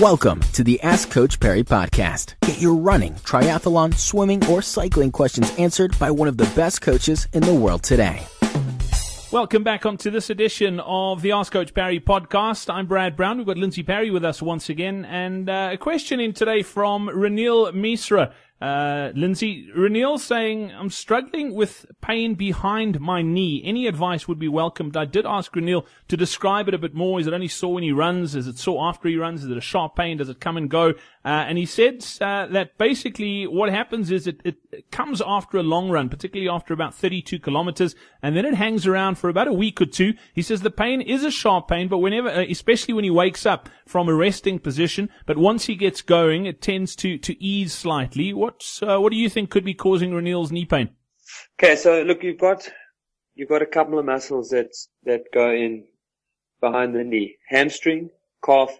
Welcome to the Ask Coach Parry podcast. Get your running, triathlon, swimming, or cycling questions answered by one of the best coaches in the world today. Welcome back onto this edition of the Ask Coach Parry podcast. I'm Brad Brown. We've got Lindsey Parry with us once again, and uh, a question in today from Ranil Misra. Uh, Lindsey, Ranil saying, I'm struggling with pain behind my knee. Any advice would be welcomed. I did ask Ranil to describe it a bit more. Is it only sore when he runs? Is it sore after he runs? Is it a sharp pain? Does it come and go? Uh, and he said uh, that basically what happens is it, it comes after a long run, particularly after about 32 kilometers, and then it hangs around for about a week or two. He says the pain is a sharp pain, but whenever, uh, especially when he wakes up from a resting position, but once he gets going, it tends to, to ease slightly. What what uh, what do you think could be causing Ranil's knee pain? Okay, so look, you've got you've got a couple of muscles that that go in behind the knee: hamstring, calf,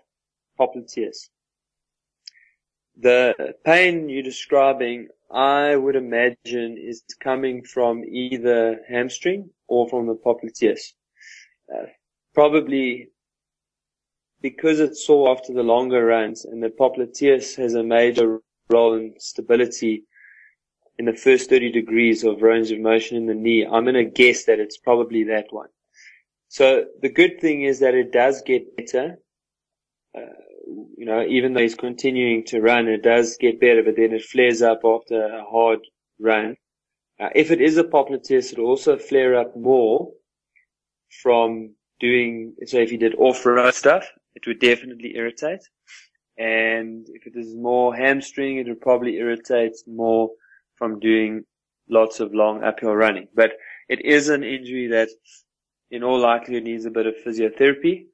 popliteus. The pain you're describing, I would imagine, is coming from either hamstring or from the popliteus. Uh, probably because it's sore after the longer runs and the popliteus has a major role and stability in the first 30 degrees of range of motion in the knee, I'm going to guess that it's probably that one. So the good thing is that it does get better. Uh, you know, even though he's continuing to run, it does get better, but then it flares up after a hard run. Uh, if it is a popliteus, it'll also flare up more from doing, so if he did off-road stuff, it would definitely irritate. And if it is more hamstring, it would probably irritate more from doing lots of long uphill running. But it is an injury that in all likelihood needs a bit of physiotherapy.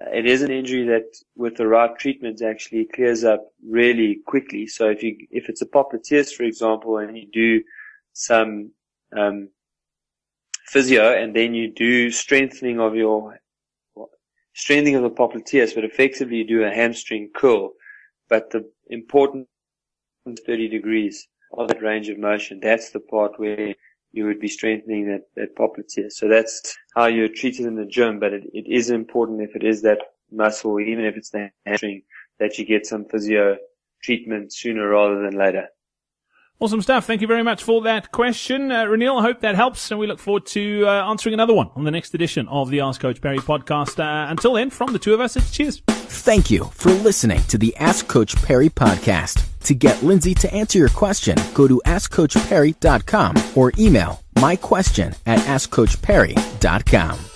Uh, it is an injury that with the right treatment actually clears up really quickly. So if you, if it's a popliteus, for example, and you do some, um, physio and then you do strengthening of your strengthening of the popliteus, but effectively do a hamstring curl. But the important 30 degrees of that range of motion, that's the part where you would be strengthening that, that popliteus. So that's how you're treated in the gym, but it, it is important if it is that muscle, even if it's the hamstring, that you get some physio treatment sooner rather than later. Awesome stuff. Thank you very much for that question. Uh, Ranil, I hope that helps, and we look forward to uh, answering another one on the next edition of the Ask Coach Parry podcast. Uh, until then, from the two of us, it's cheers. Thank you for listening to the Ask Coach Parry podcast. To get Lindsey to answer your question, go to AskCoachParry.com or email my question at AskCoachParry.com.